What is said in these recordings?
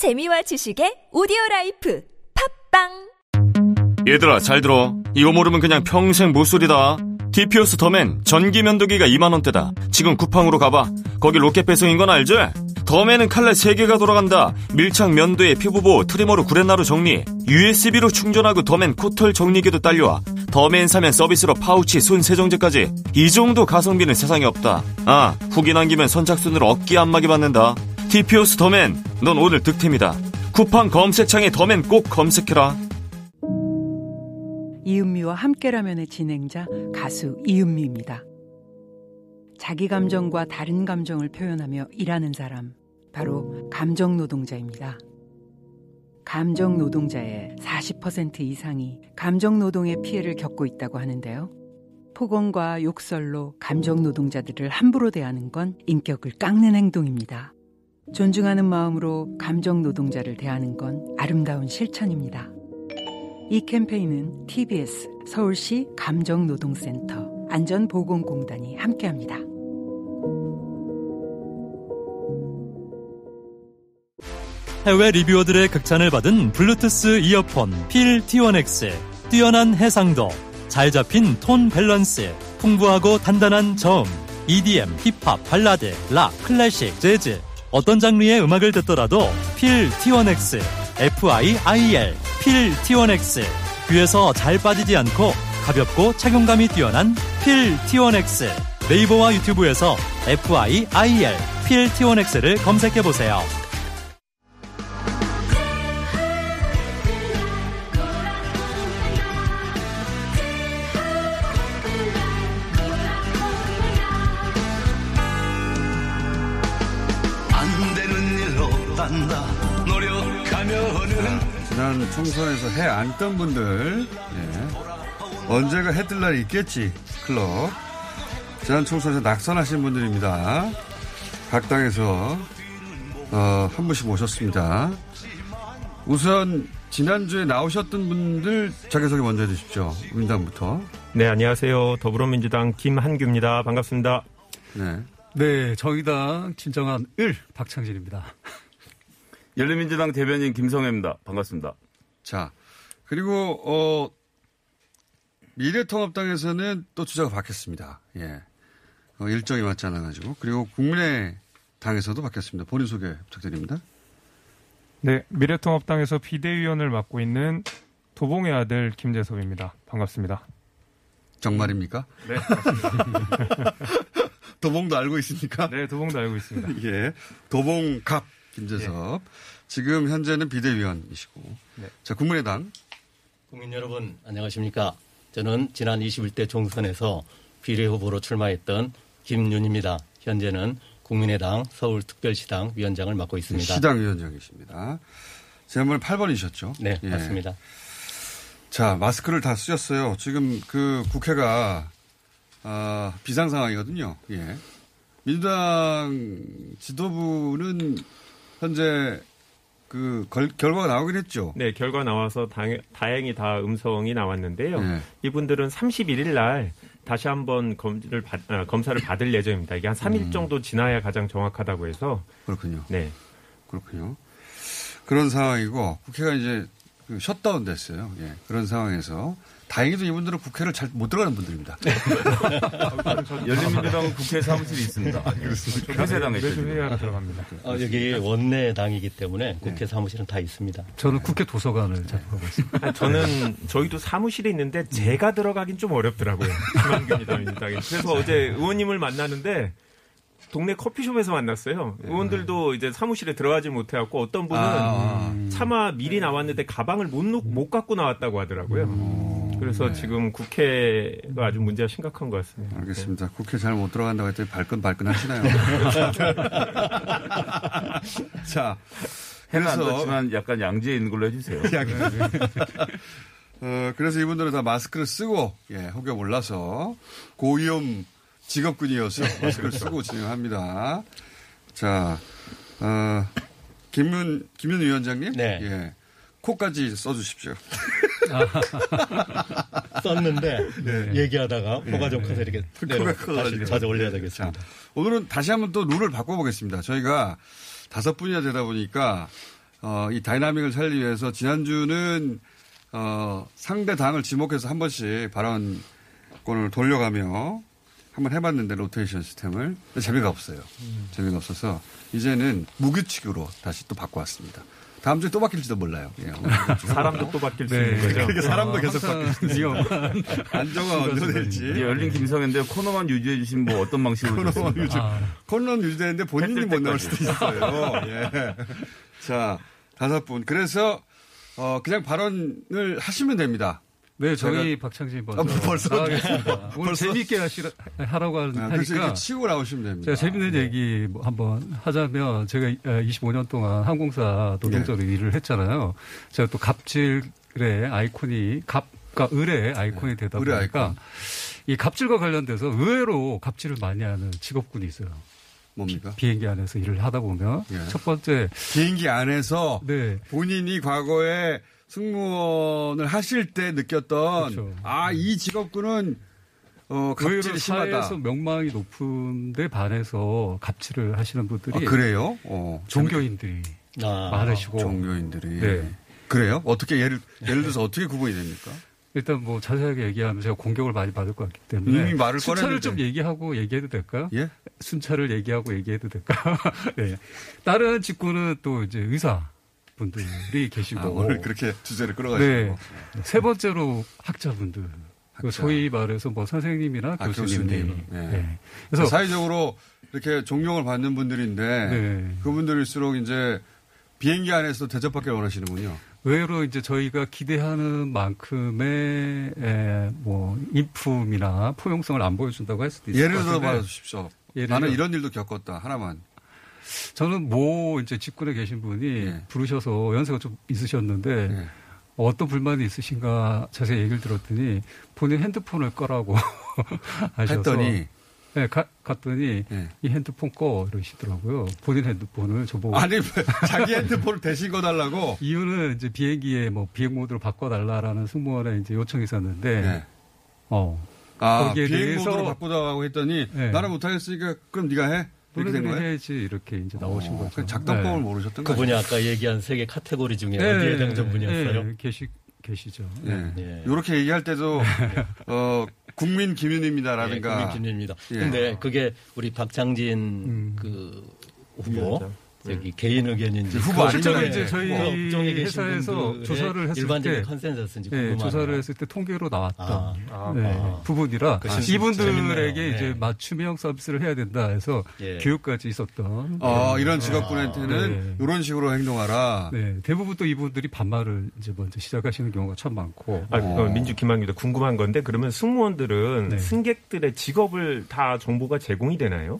재미와 지식의 오디오 라이프. 팟빵! 얘들아 잘 들어. 이거 모르면 그냥 평생 모솔이다. 디피오스 더맨 전기 면도기가 2만원대다. 지금 쿠팡으로 가봐. 거기 로켓 배송인 건 알지? 더맨은 칼날 3개가 돌아간다. 밀착 면도에 피부보호 trimmer로 구레나루 정리 USB로 충전하고 더맨 코털 정리기도 딸려와. 더맨 사면 서비스로 파우치 손 세정제까지. 이 정도 가성비는 세상에 없다. 아 후기 남기면 선착순으로 어깨 안마기 받는다 디피오스 더맨 넌 오늘 득템이다 쿠팡 검색창에 더맨 꼭 검색해라 이은미와 함께라면의 진행자 가수 이은미입니다. 자기 감정과 다른 감정을 표현하며 일하는 사람, 바로 감정 노동자입니다. 감정 노동자의 40% 이상이 감정 노동의 피해를 겪고 있다고 하는데요. 폭언과 욕설로 감정 노동자들을 함부로 대하는 건 인격을 깎는 행동입니다. 존중하는 마음으로 감정 노동자를 대하는 건 아름다운 실천입니다. 이 캠페인은 TBS 서울시 감정노동센터 안전보건공단이 함께합니다. 해외 리뷰어들의 극찬을 받은 블루투스 이어폰 필 T1X 뛰어난 해상도 잘 잡힌 톤 밸런스 풍부하고 단단한 저음 EDM, 힙합, 발라드, 락, 클래식, 재즈 어떤 장르의 음악을 듣더라도 필 T1X FIIL 필 T1X 귀에서 잘 빠지지 않고 가볍고 착용감이 뛰어난 필 T1X 네이버와 유튜브에서 FIIL 필 T1X를 검색해 보세요. 선에서 해 안 뜬 분들, 예. 언제가 해 뜰 날이 있겠지, 클럽. 지난 총선에서 낙선하신 분들입니다. 각 당에서, 어, 한 분씩 모셨습니다. 우선, 지난주에 나오셨던 분들 자기소개 먼저 해주십시오. 민당부터. 네, 안녕하세요. 더불어민주당 김한규입니다. 반갑습니다. 네. 네, 정의당 진정한 을 박창진입니다. 열린민주당 대변인 김성애입니다. 반갑습니다. 자, 그리고, 어, 미래통합당에서는 또 주자가 바뀌었습니다. 예. 어, 일정이 맞지 않아 가지고. 그리고 국민의 당에서도 바뀌었습니다. 본인 소개 부탁드립니다. 네, 미래통합당에서 비대위원을 맡고 있는 도봉의 아들 김재섭입니다. 반갑습니다. 정말입니까? 네. 도봉도 알고 있습니까? 네, 도봉도 알고 있습니다. 예. 도봉갑 김재섭. 지금 현재는 비대위원이시고. 네. 자, 국민의당. 국민 여러분 안녕하십니까? 저는 지난 21대 총선에서 비례 후보로 출마했던 김윤입니다. 현재는 국민의당 서울특별시당 위원장을 맡고 있습니다. 시당 위원장이십니다. 지난번에 8번이셨죠? 네, 예. 맞습니다. 자, 마스크를 다 쓰셨어요. 지금 그 국회가, 아, 비상 상황이거든요. 예. 민주당 지도부는 현재 그 걸- 결과가 나오긴 했죠. 네, 결과 나와서 당, 다행히 다 음성이 나왔는데요. 네. 이분들은 31일 날 다시 한번 받, 아, 검사를 받을 예정입니다. 이게 한 3일 음. 정도 지나야 가장 정확하다고 해서. 그렇군요. 네. 그렇군요. 그런 상황이고 국회가 이제 그 셧다운 됐어요. 예. 그런 상황에서 다행히도 이분들은 국회를 잘 못 들어가는 분들입니다. 열린민주당은 국회 사무실이 있습니다. 회세당에 매주 있죠. 회의하러 들어갑니다. 어, 여기 원내 당이기 때문에 국회 사무실은 다 있습니다. 저는 국회 도서관을 잡고 있습니다. 아, 저는 저희도 사무실에 있는데 제가 들어가긴 좀 어렵더라고요. 김한규입니다, 민주당에. 그래서 어제 의원님을 만나는데 동네 커피숍에서 만났어요. 의원들도 이제 사무실에 들어가지 못해갖고 어떤 분은 아. 차마 미리 나왔는데 가방을 못, 놓- 못 갖고 나왔다고 하더라고요. 그래서 지금 국회가 아주 문제가 심각한 것 같습니다. 알겠습니다. 국회 잘 못 들어간다고 했더니 발끈발끈 하시나요? 자, 해는 그래서- 떴지만 약간 양지에 있는 걸로 해주세요. 어, 그래서 이분들은 다 마스크를 쓰고, 예, 혹여 몰라서 고위험 직업군이어서 마스크를 쓰고 진행합니다. 자, 어, 김윤, 김윤 위원장님? 네. 예. 코까지 써주십시오. 썼는데 얘기하다가 코가 좀 커서 이렇게 내려 코가 다시 커가지고. 자주 올려야 되겠습니다. 오늘은 다시 한번 또 룰을 바꿔보겠습니다. 저희가 다섯 분이나 되다 보니까 어, 이 dynamic을 살리기 위해서 지난주는 어, 상대 당을 지목해서 한 번씩 발언권을 돌려가며 한번 해봤는데 로테이션 시스템을 재미가 없어요. 재미가 없어서 이제는 무규칙으로 다시 또 바꿔왔습니다. 다음 주에 또 바뀔지도 몰라요. 예, 사람도 또 바뀔 수 네. 있는 거죠. 그러니까 사람도 아, 계속 바뀔 수 있어요. 안정화 언제 될지. 예, 열린 김성인데 코너만 유지해 주신 뭐 어떤 방식으로 코너만? 유지. 아. 코너는 유지되는데 본인이 못 나올 수도 있어요. 예. 자, 다섯 분. 그래서, 어, 그냥 발언을 하시면 됩니다. 네, 저희 박창진 아, 먼저 벌써 나가겠습니다. 오늘 벌써? 재미있게 하시라, 하라고 아, 하니까 그래서 이렇게 치고 나오시면 됩니다. 제가 재밌는 얘기 뭐 한번 하자면 제가 25년 동안 항공사 노동자로 네. 일을 했잖아요. 제가 또 갑질의 아이콘이 갑과 을의 아이콘이 되다 네. 을의 보니까 이 갑질과 관련돼서 의외로 갑질을 많이 하는 직업군이 있어요. 뭡니까? 비행기 안에서 일을 하다 보면 예. 첫 번째 비행기 안에서 네. 본인이 과거에 승무원을 하실 때 느꼈던 그렇죠. 아, 이 직업군은 어, 갑질이 심하다. 사회에서 명망이 높은데 반해서 갑질을 하시는 분들이 아, 그래요? 어. 종교인들이 아, 많으시고 종교인들이. 네. 그래요? 어떻게 예를 예를 들어서 어떻게 구분이 됩니까? 일단 뭐 자세하게 얘기하면 제가 공격을 많이 받을 것 같기 때문에 이미 말을 순차를 꺼냈는데. 좀 얘기하고 얘기해도 될까요? 예? 순차를 얘기하고 얘기해도 될까요? 네. 다른 직구는 또 이제 의사 분들이 계시고 아, 오늘 그렇게 주제를 끌어가시고. 네. 세 번째로 학자분들. 그 학자. 소위 말해서 뭐 선생님이나 아, 교수님들. 교수님. 네. 네. 그래서 사회적으로 이렇게 존경을 받는 분들인데 네. 그분들일수록 이제 비행기 안에서 대접받기를 원하시는군요. 의외로 이제 저희가 기대하는 만큼의 에, 뭐 인품이나 포용성을 안 보여준다고 할 수도 있을 예를 것 들어 같은데 봐주십시오. 예를 나는 들어- 이런 일도 겪었다. 하나만. 저는 모 이제 직군에 계신 분이 예. 부르셔서 연세가 좀 있으셨는데 어떤 불만이 있으신가 자세히 얘기를 들었더니 본인 핸드폰을 꺼라고 하셔서 했더니? 네, 가- 갔더니 이 핸드폰 꺼 이러시더라고요. 본인 핸드폰을 저보고 아니 자기 핸드폰을 대신 꺼달라고. 이유는 이제 비행기에 뭐 비행 모드로 바꿔달라라는 승무원의 이제 요청이 있었는데 네. 어 아 비행 대해서 모드로 바꾸다고 했더니 네. 나는 못하겠으니까 그럼 네가 해. 노래를? 해야지 이렇게 이제 나오신 거죠. 그 작동법을 네. 모르셨던 거 그분이? 아까 얘기한 세개 카테고리 중에 네, 어디에 해당된 분이었어요? 네, 계시 계시죠. 네. 예. 이렇게 얘기할 때도 어 국민 김윤입니다라든가. 예, 국민 김윤입니다. 예. 근데 그게 우리 박창진 그 후보 저기 개인 의견인지 후보. 실제로 네. 이제 저희 그 업종에 계신 회사에서 조사를 했을 일반적인 때 consensus인지 네. 조사를 했을 때 통계로 나왔던 아, 아, 네, 아. 부분이라 그 신- 이분들에게. 이제 네. 맞춤형 서비스를 해야 된다 해서 예. 교육까지 있었던 어, 네. 이런 직업군한테는 네. 이런 식으로 행동하라. 네, 대부분 또 이분들이 반말을 이제 먼저 시작하시는 경우가 참 많고. 아, 어, 민주 김학입니다. 궁금한 건데 그러면 승무원들은 네. 승객들의 직업을 다 정보가 제공이 되나요?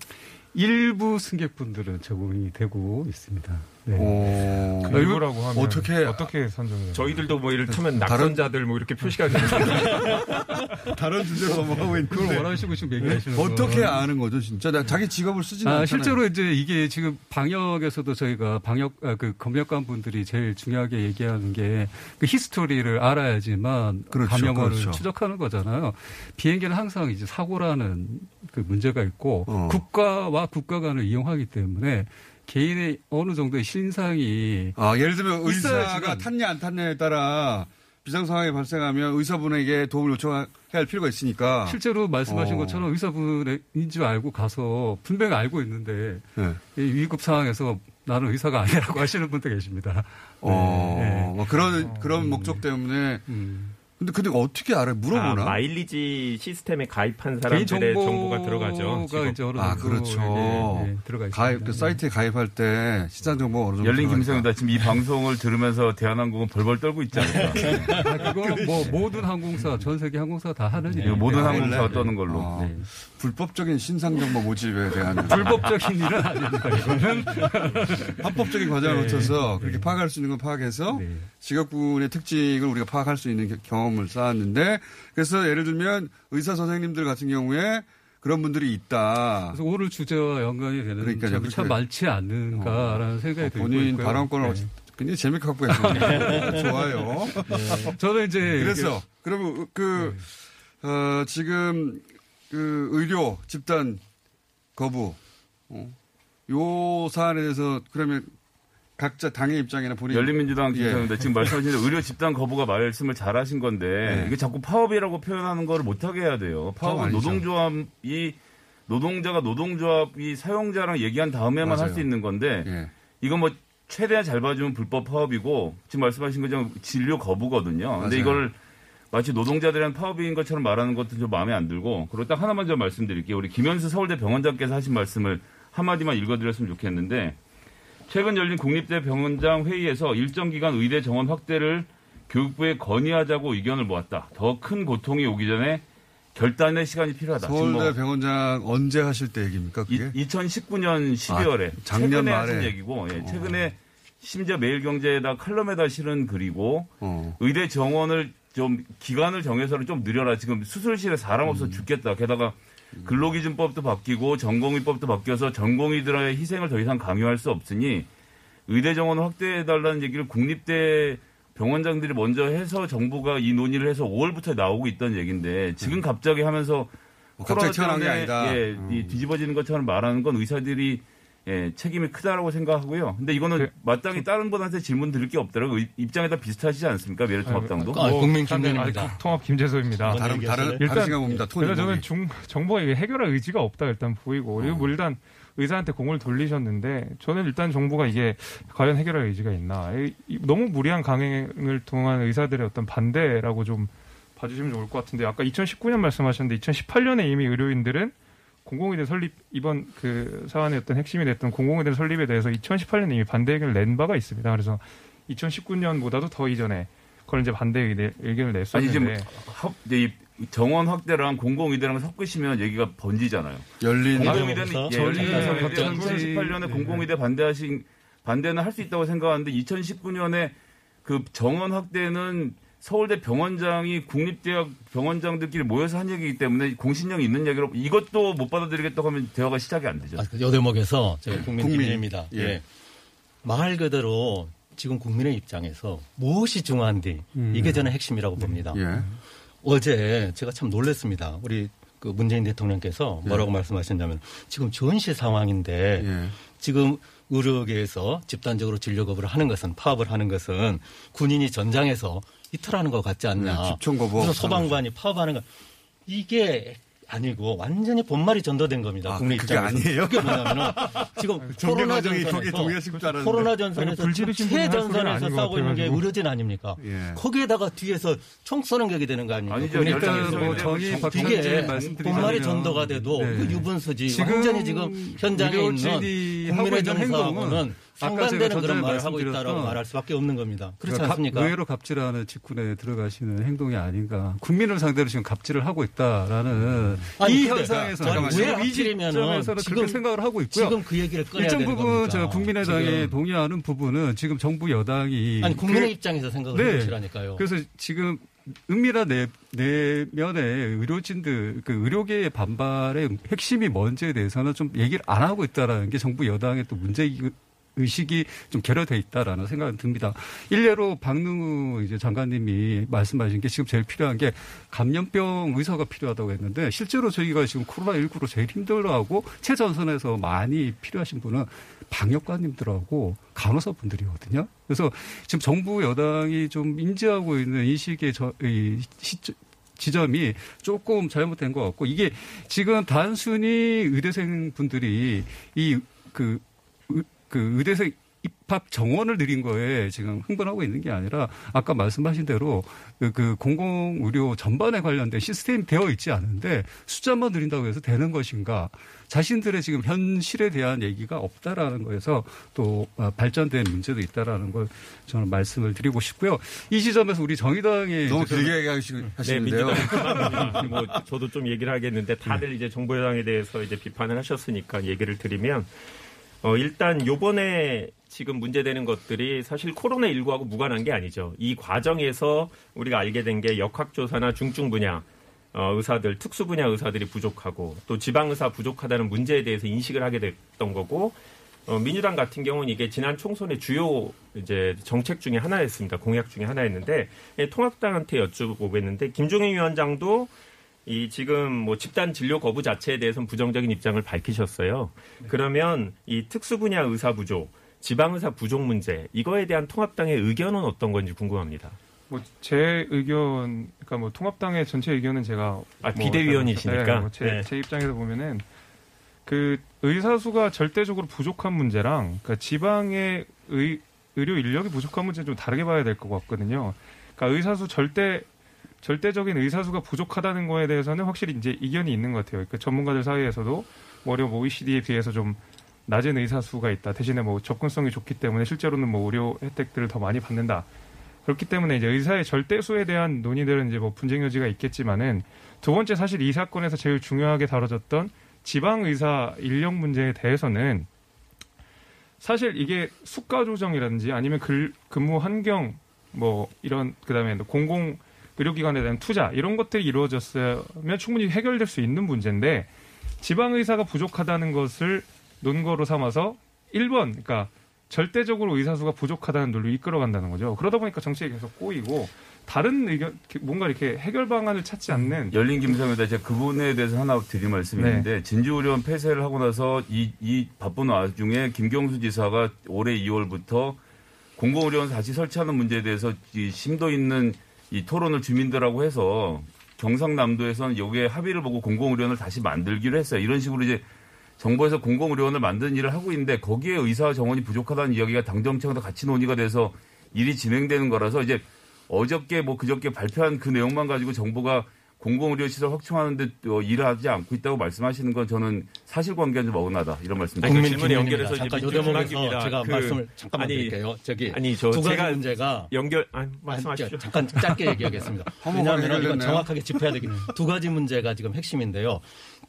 일부 승객분들은 제공이 되고 있습니다. 네. 오. 그 일부라고 하면 어떻게 어떻게 선정해요? 저희들도 뭐 이를테면 다른- 낙선자들 뭐 이렇게 표시가 되는데 다른 주제로 넘어가고 있는데. 그걸 원하시고 지금 얘기하시는 거. 어떻게 아는 거죠, 진짜? 나 자기 직업을 쓰지는 아, 않잖아요. 실제로 이제 이게 지금 방역에서도 저희가 방역 아, 그 검역관 분들이 제일 중요하게 얘기하는 게 그 히스토리를 알아야지만 그렇죠, 감염원을 그렇죠. 추적하는 거잖아요. 비행기는 항상 이제 사고라는 그 문제가 있고 어. 국가와 국가 간을 이용하기 때문에 개인의 어느 정도의 신상이 아, 예를 들면 의사가 탔냐 안 탔냐에 따라 비상 상황이 발생하면 의사분에게 도움을 요청해야 할 필요가 있으니까. 실제로 말씀하신 어. 것처럼 의사분인 줄 알고 가서 분명히 알고 있는데 네. 이 위급 상황에서 나는 의사가 아니라고 하시는 분도 계십니다. 어, 네. 뭐 그런 그런 목적 때문에. 음. 근데 근데 어떻게 알아요? 물어보나? 아, 마일리지 시스템에 가입한 개인 사람들의 정보가 정보가 들어가죠. 어느 아, 정도 그렇죠. 이게, 예, 들어가 있습니다. 가입 그 사이트에 가입할 때 시장 정보 어느 정도 열린. 김성이다. 지금 이 방송을 들으면서 대한항공은 벌벌 떨고 있지 않을까. 아, 그거 뭐 모든 항공사 전 세계 항공사 다 하는 이거 일이에요. 모든 아, 항공사가? 떠는 걸로. 아, 네. 불법적인 신상 정보 모집에 대한 불법적인 일은 아닙니다. 이거는 합법적인 과정을 네. 거쳐서 그렇게 파악할 수 있는 걸 파악해서 네. 직업군의 특징을 우리가 파악할 수 있는 겨- 경험을 쌓았는데 그래서 예를 들면 의사 선생님들 같은 경우에 그런 분들이 있다. 그래서 오늘 주제와 연관이 되는 그러니까요. 점이 참 많지 않는가라는 생각이 들고 본인 있고요. 발언권을 네. 굉장히 재밌게 갖고 계십니다. 좋아요. 저는 이제 그래서 그러면 그 어, 지금 그 의료 집단 거부 어, 요 사안에 대해서 그러면 각자 당의 입장이나 본인 열린민주당 예. 입장인데 지금 말씀하신 대로 의료 집단 거부가 말씀을 잘하신 건데 네. 이게 자꾸 파업이라고 표현하는 거를 못하게 해야 돼요. 파업은. 노동조합이 노동자가 노동조합이 사용자랑 얘기한 다음에만. 할 수 있는 건데 예. 이건 뭐 최대한 잘 봐주면 불법 파업이고 지금 말씀하신 것처럼 진료 거부거든요. 근데 맞아요. 이걸 마치 노동자들한 파업인 것처럼 말하는 것도 좀 마음에 안 들고 그리고 딱 하나만 좀 말씀드릴게요. 우리 김현수 서울대 병원장께서 하신 말씀을 한마디만 읽어드렸으면 좋겠는데 최근 열린 국립대 병원장 회의에서 일정 기간 의대 정원 확대를 교육부에 건의하자고 의견을 모았다. 더 큰 고통이 오기 전에 결단의 시간이 필요하다. 지금 뭐 서울대 병원장 언제 하실 때 얘기입니까? 그게? 2019년 12월에 아, 작년 최근에 말에. 하신 얘기고 예, 최근에 심지어 매일경제에다 칼럼에다 실은 글이고 어. 의대 정원을 좀 기간을 정해서는 좀 늘려라. 지금 수술실에 사람 없어 음. 죽겠다. 게다가 근로기준법도 바뀌고 전공의법도 바뀌어서 전공의들의 희생을 더 이상 강요할 수 없으니 의대 정원을 확대해달라는 얘기를 국립대 병원장들이 먼저 해서 정부가 이 논의를 해서 5월부터 나오고 있던 얘기인데 지금 갑자기 하면서 뭐 갑자기 코로나 튀어나온 게 아니다. 예, 음. 이 뒤집어지는 것처럼 말하는 건 의사들이 예, 책임이 크다라고 생각하고요. 근데 이거는 그- 마땅히 다른 분한테 질문 드릴 게 없더라고요. 의- 입장에 다 비슷하시지 않습니까? 메르트합당도. 아, 국민 일단은, 김준입니다. 아, 통합 김재소입니다. 다른 다른 일단- 다른 생각 봅니다. 톤이 일단 저는. 중, 정부가 이게 해결할 의지가 없다 일단 보이고 그리고 뭐 일단 의사한테 공을 돌리셨는데 저는 일단 정부가 이게 과연 해결할 의지가 있나 너무 무리한 강행을 통한 의사들의 어떤 반대라고 좀 봐주시면 좋을 것 같은데 아까 2019년 말씀하셨는데 2018년에 이미 의료인들은 공공의대 설립 이번 그 사안의 어떤 핵심이 됐던 공공의대 설립에 대해서 2018년에 이미 반대 의견을 낸 바가 있습니다. 그래서 2019년보다도 더 이전에 그걸 이제 반대 의견- 의견을 아니 지금 냈었는데 합, 이제 이 정원 확대랑 공공의대랑 섞으시면 얘기가 번지잖아요. 열린 공공의대는 아, 예, 열린 갑자기- 2018년에 공공의대 반대하신 반대는 할 수 있다고 생각하는데 2019년에 그 정원 확대는 서울대 병원장이 국립대학 병원장들끼리 모여서 한 얘기이기 때문에 공신력이 있는 얘기로 이것도 못 받아들이겠다고 하면 대화가 시작이 안 되죠. 아, 그요 대목에서 제가 국민 국민. 김준입니다. 예. 예. 말 그대로 지금 국민의 입장에서 무엇이 중요한지 음. 이게 저는 핵심이라고 봅니다. 예. 어제 제가 참 놀랐습니다. 우리 그 문재인 대통령께서 뭐라고 말씀하셨냐면 지금 전시 상황인데 예. 지금 의료계에서 집단적으로 진료 거부를 하는 것은 파업을 하는 것은 군인이 전장에서 이틀하는 것 같지 않냐. 네, 집총 거부. 무슨 소방관이 파업하는 거 이게 아니고 완전히 본말이 전도된 겁니다. 아, 국내 그게 입장에서. 아니에요? 그게 뭐냐면은 지금 코로나 전선에서. 코로나 아니, 전선에서 최전선에서 싸우고 있는 게. 의료진 아닙니까? 예. 거기에다가 뒤에서 총 쏘는 격이 되는 거 아닙니까? 아니죠. 국내 일단 입장에서. 뭐 정의 이게 본말이 전도가 돼도 네. 그 유분수지 완전히 지금 현장에 있는 국민의 정서하고는 상반되는 제가 그런 말을 하고 있다라고 말할 수밖에 없는 겁니다. 그렇지 그러니까 않습니까? 갑- 의외로 갑질하는 직군에 들어가시는 행동이 아닌가. 국민을 상대로 지금 갑질을 하고 있다라는 아니, 이 현상에서. 지금 왜이 지점에서는 지금- 그렇게 생각을 하고 있고요. 지금 그 얘기를 꺼내야 일정 되는 부분 겁니다. 저 국민의당에 지금. 동의하는 부분은 지금 정부 여당이 아니 국민의 그- 입장에서 생각을 네. 해보시라니까요. 그래서 지금 은밀한 내, 내면에 의료진들, 그 의료계의 반발의 핵심이 뭔지에 대해서는 좀 얘기를 안 하고 있다라는 게 정부 여당의 또 문제 의식이 좀 결여돼 있다라는 생각이 듭니다. 일례로 박능우 이제 장관님이 말씀하신 게 지금 제일 필요한 게 감염병 의사가 필요하다고 했는데 실제로 저희가 지금 코로나 19로 제일 힘들어하고 최전선에서 많이 필요하신 분은 방역관님들하고 간호사 분들이거든요. 그래서 지금 정부 여당이 좀 인지하고 있는 인식의 저, 이 시점, 지점이 조금 잘못된 것 같고 이게 지금 단순히 의대생 분들이 이그 그 의대생 입학 정원을 늘린 거에 지금 흥분하고 있는 게 아니라 아까 말씀하신 대로 그, 그 공공 의료 전반에 관련된 시스템이 되어 있지 않은데 숫자만 늘린다고 해서 되는 것인가 자신들의 지금 현실에 대한 얘기가 없다라는 거에서 또 어, 발전된 문제도 있다라는 걸 저는 말씀을 드리고 싶고요. 이 지점에서 우리 정의당의 너무 길게 네, 얘기하시는데요. 그만합니다. 뭐 저도 좀 얘기를 하겠는데 다들 이제 정부 여당에 대해서 이제 비판을 하셨으니까 얘기를 드리면 어 일단 요번에 지금 문제되는 것들이 사실 코로나19하고 무관한 게 아니죠. 이 과정에서 우리가 알게 된 게 역학조사나 중증 분야 어, 의사들, 특수 분야 의사들이 부족하고 또 지방 의사 부족하다는 문제에 대해서 인식을 하게 됐던 거고 어, 민주당 같은 경우는 이게 지난 총선의 주요 이제 정책 중에 하나였습니다. 공약 중에 하나였는데 예, 통합당한테 여쭤보겠는데 김종인 위원장도 이 지금 뭐 집단 진료 거부 자체에 대해서는 부정적인 입장을 밝히셨어요. 그러면 이 특수 분야 의사 부족 지방 의사 부족 문제 이거에 대한 통합당의 의견은 어떤 건지 궁금합니다. 뭐 제 의견, 그러니까 뭐 통합당의 전체 의견은 제가 아, 뭐 비대위원이시니까. 네, 뭐 제 네. 제 입장에서 보면은 그 의사 수가 절대적으로 부족한 문제랑 그러니까 지방의 의, 의료 인력이 부족한 문제 좀 다르게 봐야 될 것 같거든요. 그러니까 의사 수 절대 절대적인 의사 수가 부족하다는 거에 대해서는 확실히 이제 이견이 있는 것 같아요. 그러니까 전문가들 사이에서도 뭐 어려 OECD에 비해서 좀 낮은 의사 수가 있다. 대신에 뭐 접근성이 좋기 때문에 실제로는 뭐 의료 혜택들을 더 많이 받는다. 그렇기 때문에 이제 의사의 절대수에 대한 논의들은 이제 뭐 분쟁 여지가 있겠지만은 두 번째 사실 이 사건에서 제일 중요하게 다뤄졌던 지방 의사 인력 문제에 대해서는 사실 이게 수가 조정이라든지 아니면 글- 근무 환경 뭐 이런 그다음에 공공 의료기관에 대한 투자 이런 것들이 이루어졌으면 충분히 해결될 수 있는 문제인데 지방 의사가 부족하다는 것을 논거로 삼아서 1번 그러니까 절대적으로 의사 수가 부족하다는 논리로 이끌어간다는 거죠. 그러다 보니까 정책이 계속 꼬이고 다른 의견 뭔가 이렇게 해결 방안을 찾지 않는 열린 김성입니다. 제가 그 부분에 대해서 하나 드릴 말씀이 네. 있는데 진주의료원 폐쇄를 하고 나서 이, 이 바쁜 와중에 김경수 지사가 올해 2월부터 공공의료원 다시 설치하는 문제에 대해서 이 심도 있는 이 토론을 주민들하고 해서 경상남도에서는 여기에 합의를 보고 공공의료원을 다시 만들기로 했어요. 이런 식으로 이제 정부에서 공공의료원을 만드는 일을 하고 있는데 거기에 의사 정원이 부족하다는 이야기가 당정청에도 같이 논의가 돼서 일이 진행되는 거라서 이제 어저께 뭐 그저께 발표한 그 내용만 가지고 정부가 공공의료 시설 확충하는데 어, 일을 하지 않고 있다고 말씀하시는 건 저는 사실관계는 좀 어긋나다 이런 말씀 아니, 그 드립니다. 질문에 연결해서 잠깐 요 민주 대목에서 중앙입니다. 제가 그- 말씀을 잠깐만 아니, 드릴게요. 저기 아니, 저 두 가지 제가 문제가 연결 아니, 말씀하십시오. 아니, 잠깐 짧게 얘기하겠습니다. 왜냐하면 이건. 정확하게 짚어야 되기 두 가지 문제가 지금 핵심인데요.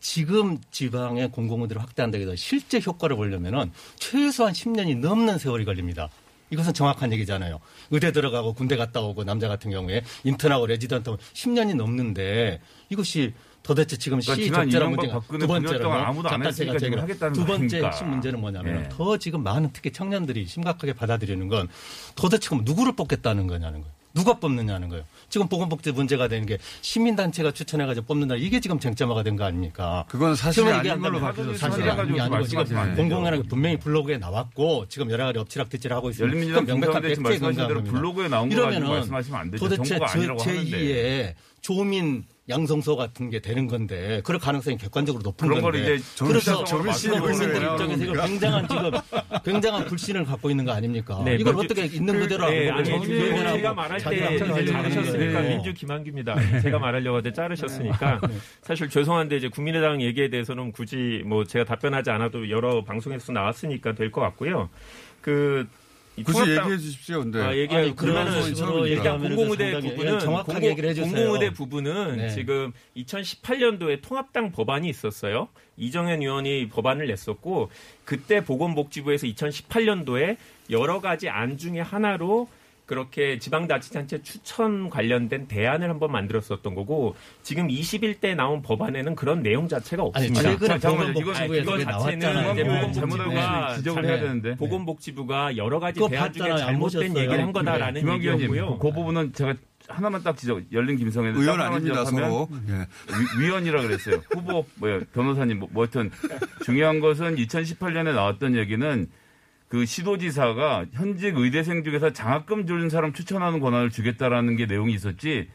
지금 지방의 공공의대를 확대한다고 해서 실제 효과를 보려면은 최소한 10년이 넘는 세월이 걸립니다. 이것은 정확한 얘기잖아요. 의대 들어가고 군대 갔다 오고 남자 같은 경우에 인턴하고 레지던트하고 10년이 넘는데 이것이 도대체 지금 그러니까 시 지난 적절한 이명박 문제가 두 번째로 했으니까 지금 하겠다는 두거 번째? 핵심 문제는 뭐냐면 예. 더 지금 많은 특히 청년들이 심각하게 받아들이는 건 도대체 그럼 누구를 뽑겠다는 거냐는 거예요. 누가 뽑느냐는 거예요. 지금 보건복지 문제가 되는 게 시민단체가 추천해가지고 뽑는다. 이게 지금 쟁점화가 된 거 아닙니까? 그건 사실이 아닌 걸로 밝혀졌어요. 사실이 아니고 지금. 공공연하게 분명히 블로그에 나왔고 지금 여러 가지 엎치락뒤치락 하고 있습니다. 열린민주당 명백한 김성대 지금 팩트에 말씀하신 대로 근거합니다. 블로그에 나온 거 말씀하시면 안 되죠. 도대체 하는데. 제2의 조민 양성소 같은 게 되는 건데 그럴 가능성이 객관적으로 높은 그런 건데 걸 이제 그래서 씨는 국민들 왜 입장에서 이거 그러니까. 굉장한 지금 굉장한 불신을 갖고 있는 거 아닙니까? 네, 이걸 어떻게 있는 그- 그대로 네, 하고 제가 말할 때 자르셨으니까. 민주 김한규입니다. 제가 말하려고 하는데 자르셨으니까 사실 죄송한데 이제 국민의당 얘기에 대해서는 굳이 뭐 제가 답변하지 않아도 여러 방송에서 나왔으니까 될 것 같고요. 그이 굳이 얘기해 주십시오. 근데 아, 얘기 아니, 그러면은 일단 공공의대 부분은 정확하게 공공, 얘기를 해주세요. 공공의대 부분은 네. 지금 2018년도에 통합당 법안이 있었어요. 이정현 의원이 법안을 냈었고 그때 보건복지부에서 2018년도에 여러 가지 안 중에 하나로 그렇게 지방자치단체 추천 관련된 대안을 한번 만들었었던 거고 지금 21대 나온 법안에는 그런 내용 자체가 아니 없습니다. 최근에 자, 잠깐만요. 보건복지부에서 이거 그게 자체는. 이제 잘못된 보건복지부가 것을 지적을 해야 되는데. 보건복지부가 여러 가지 대안 중에 잘못된? 얘기를 한 거다라는 의원님, 얘기였고요. 그 부분은 제가 하나만 딱 지적, 열린 김성애 의원 아닙니다, 서로. 예. 위, 원이라 그랬어요. 후보, 뭐야, 변호사님, 뭐, 뭐 하여튼 중요한 것은 2018년에 나왔던 얘기는 그 시도지사가 현직 의대생 중에서 장학금 주는 사람 추천하는 권한을 주겠다라는 게 내용이 있었지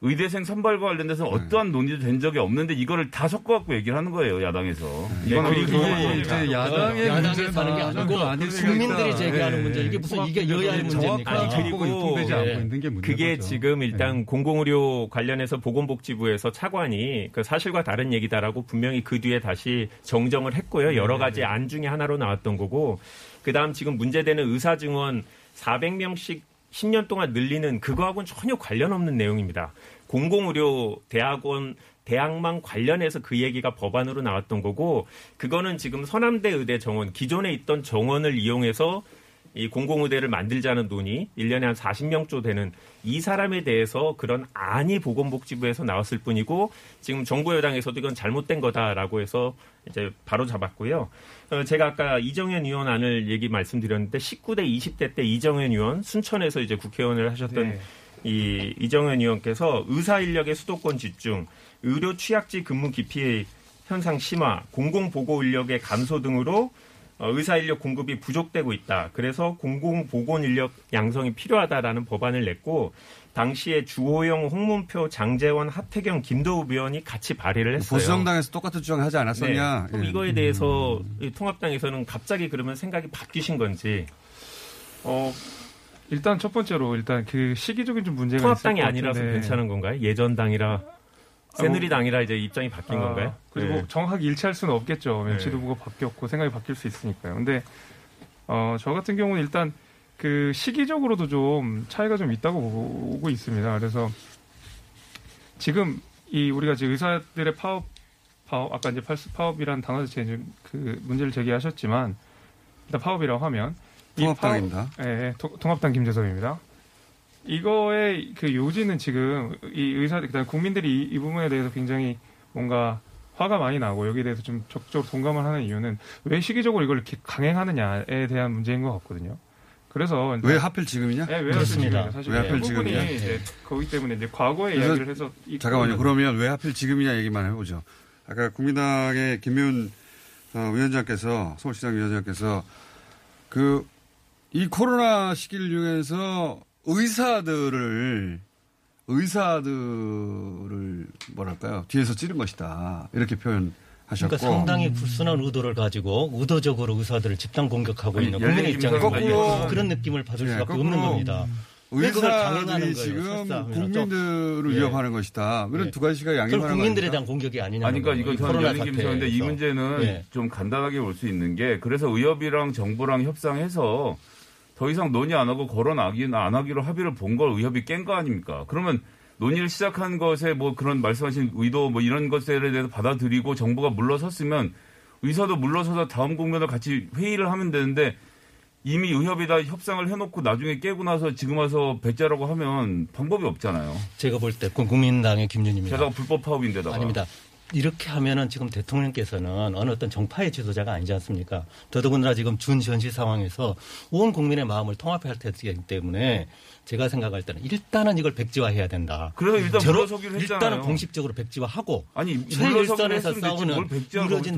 의대생 선발과 관련돼서 네. 어떠한 논의도 된 적이 없는데 이거를 다 섞어갖고 얘기를 하는 거예요, 야당에서. 네, 이건 이게 이제 야당의 하는 게 문제다. 아니고 국민들이. 제기하는 예. 문제 이게 무슨 이게 여야의 문제입니까? 정확한 아니, 그리고 유통되지 예. 않고 있는 게. 그게 지금 일단 네. 공공의료 관련해서 보건복지부에서 차관이 그 사실과 다른 얘기다라고 분명히 그 뒤에 다시 정정을 했고요. 여러 네. 가지 안 중에 하나로 나왔던 거고 그다음 지금 문제되는 의사 증원 400명씩 10년 동안 늘리는 그거하고는 전혀 관련 없는 내용입니다. 공공의료 대학원 대학만 관련해서 그 얘기가 법안으로 나왔던 거고 그거는 지금 서남대 의대 정원 기존에 있던 정원을 이용해서 이 공공의대를 만들자는 논의 1년에 한 40명조 되는 이 사람에 대해서 그런 안이 보건복지부에서 나왔을 뿐이고 지금 정부 여당에서도 이건 잘못된 거다라고 해서 이제 바로 잡았고요. 어, 제가 아까 이정현 의원 안을 얘기 말씀드렸는데 19대 20대 때 이정현 의원 순천에서 이제 국회의원을 하셨던 네. 이 이정현 의원께서 의사 인력의 수도권 집중, 의료 취약지 근무 기피 현상 심화, 공공 보고 인력의 감소 등으로 어, 의사 인력 공급이 부족되고 있다. 그래서 공공 보건 인력 양성이 필요하다라는 법안을 냈고 당시에 주호영, 홍문표, 장재원, 하태경, 김도우 의원이 같이 발의를 했어요. 보수정당에서 똑같은 주장 하지 않았었냐? 네. 그럼 예. 이거에 대해서 이 통합당에서는 갑자기 그러면 생각이 바뀌신 건지 어, 일단 첫 번째로 일단 그 시기적인 좀 문제가 통합당이 있을 것 아니라서. 괜찮은 건가요? 예전 당이라 새누리당이라 이제 입장이 바뀐 아, 건가요? 그리고 네. 정확하게 일치할 수는 없겠죠. 네. 지도부가 바뀌었고 생각이 바뀔 수 있으니까요. 근데 어, 저 같은 경우는 일단 그 시기적으로도 좀 차이가 좀 있다고 보고 있습니다. 그래서 지금 이 우리가 지금 의사들의 파업 파업 아까 이제 팔스 파업이란 단어 자체에 좀그 문제를 제기하셨지만 일단 파업이라고 하면 이 통합당입니다. 파업- 예, 예, 통- 통합당 김재섭입니다. 이거의 그 요지는 지금 이 의사 그다음 국민들이 이, 이 부분에 대해서 굉장히 뭔가 화가 많이 나고 여기에 대해서 좀 적극적으로 동감을 하는 이유는 왜 시기적으로 이걸 이렇게 강행하느냐에 대한 문제인 것 같거든요. 그래서 왜 하필 지금이냐? 네, 왜 그렇습니다. 하필 지금이냐 사실 왜 하필 대부분이 지금이냐? 이제 거기 때문에 이제 과거의 그래서 이야기를 해서 이 잠깐만요. 그러면 왜 하필 지금이냐 얘기만 해보죠. 아까 국민당의 김윤 어, 위원장께서 서울시장 위원장께서 그 이 코로나 시기를 이용해서 의사들을 의사들을 뭐랄까요 뒤에서 찌른 것이다 이렇게 표현 하셨고 그러니까 상당히 불순한 의도를 가지고 의도적으로 의사들을 집단 공격하고 아니, 있는 국민의 입장에서 그런 느낌을 받을 예, 수밖에 없는 겁니다. 의사들이 거예요? 지금 하면. 국민들을 예. 위협하는 것이다. 이런 예. 두 가지가 많은 국민들에 거 대한 공격이 아니냐. 아니, 그러니까 이거 저는 열린 김수인데 이 문제는 예. 좀 간단하게 볼 수 있는 게 그래서 의협이랑 정부랑 협상해서 더 이상 논의 안 하고 거론하기 안 하기로 합의를 본 걸 의협이 깬 거 아닙니까? 그러면 논의를 시작한 것에 뭐 그런 말씀하신 의도 뭐 이런 것에 대해서 받아들이고 정부가 물러섰으면 의사도 물러서서 다음 국면을 같이 회의를 하면 되는데 이미 의협이 다 협상을 해놓고 나중에 깨고 나서 지금 와서 배째라고 하면 방법이 없잖아요. 제가 볼 때 국민당의 김윤입니다. 게다가 불법 파업인데다가. 아닙니다. 이렇게 하면은 지금 대통령께서는 어느 어떤 정파의 지도자가 아니지 않습니까? 더더군다나 지금 준현실 상황에서 온 국민의 마음을 통합해야 할 테기 때문에 제가 생각할 때는 일단은 이걸 백지화해야 된다. 그래서 일단 저러- 물러서기로 했잖아요. 일단은 공식적으로 백지화하고 아니, 최일선에서 싸우는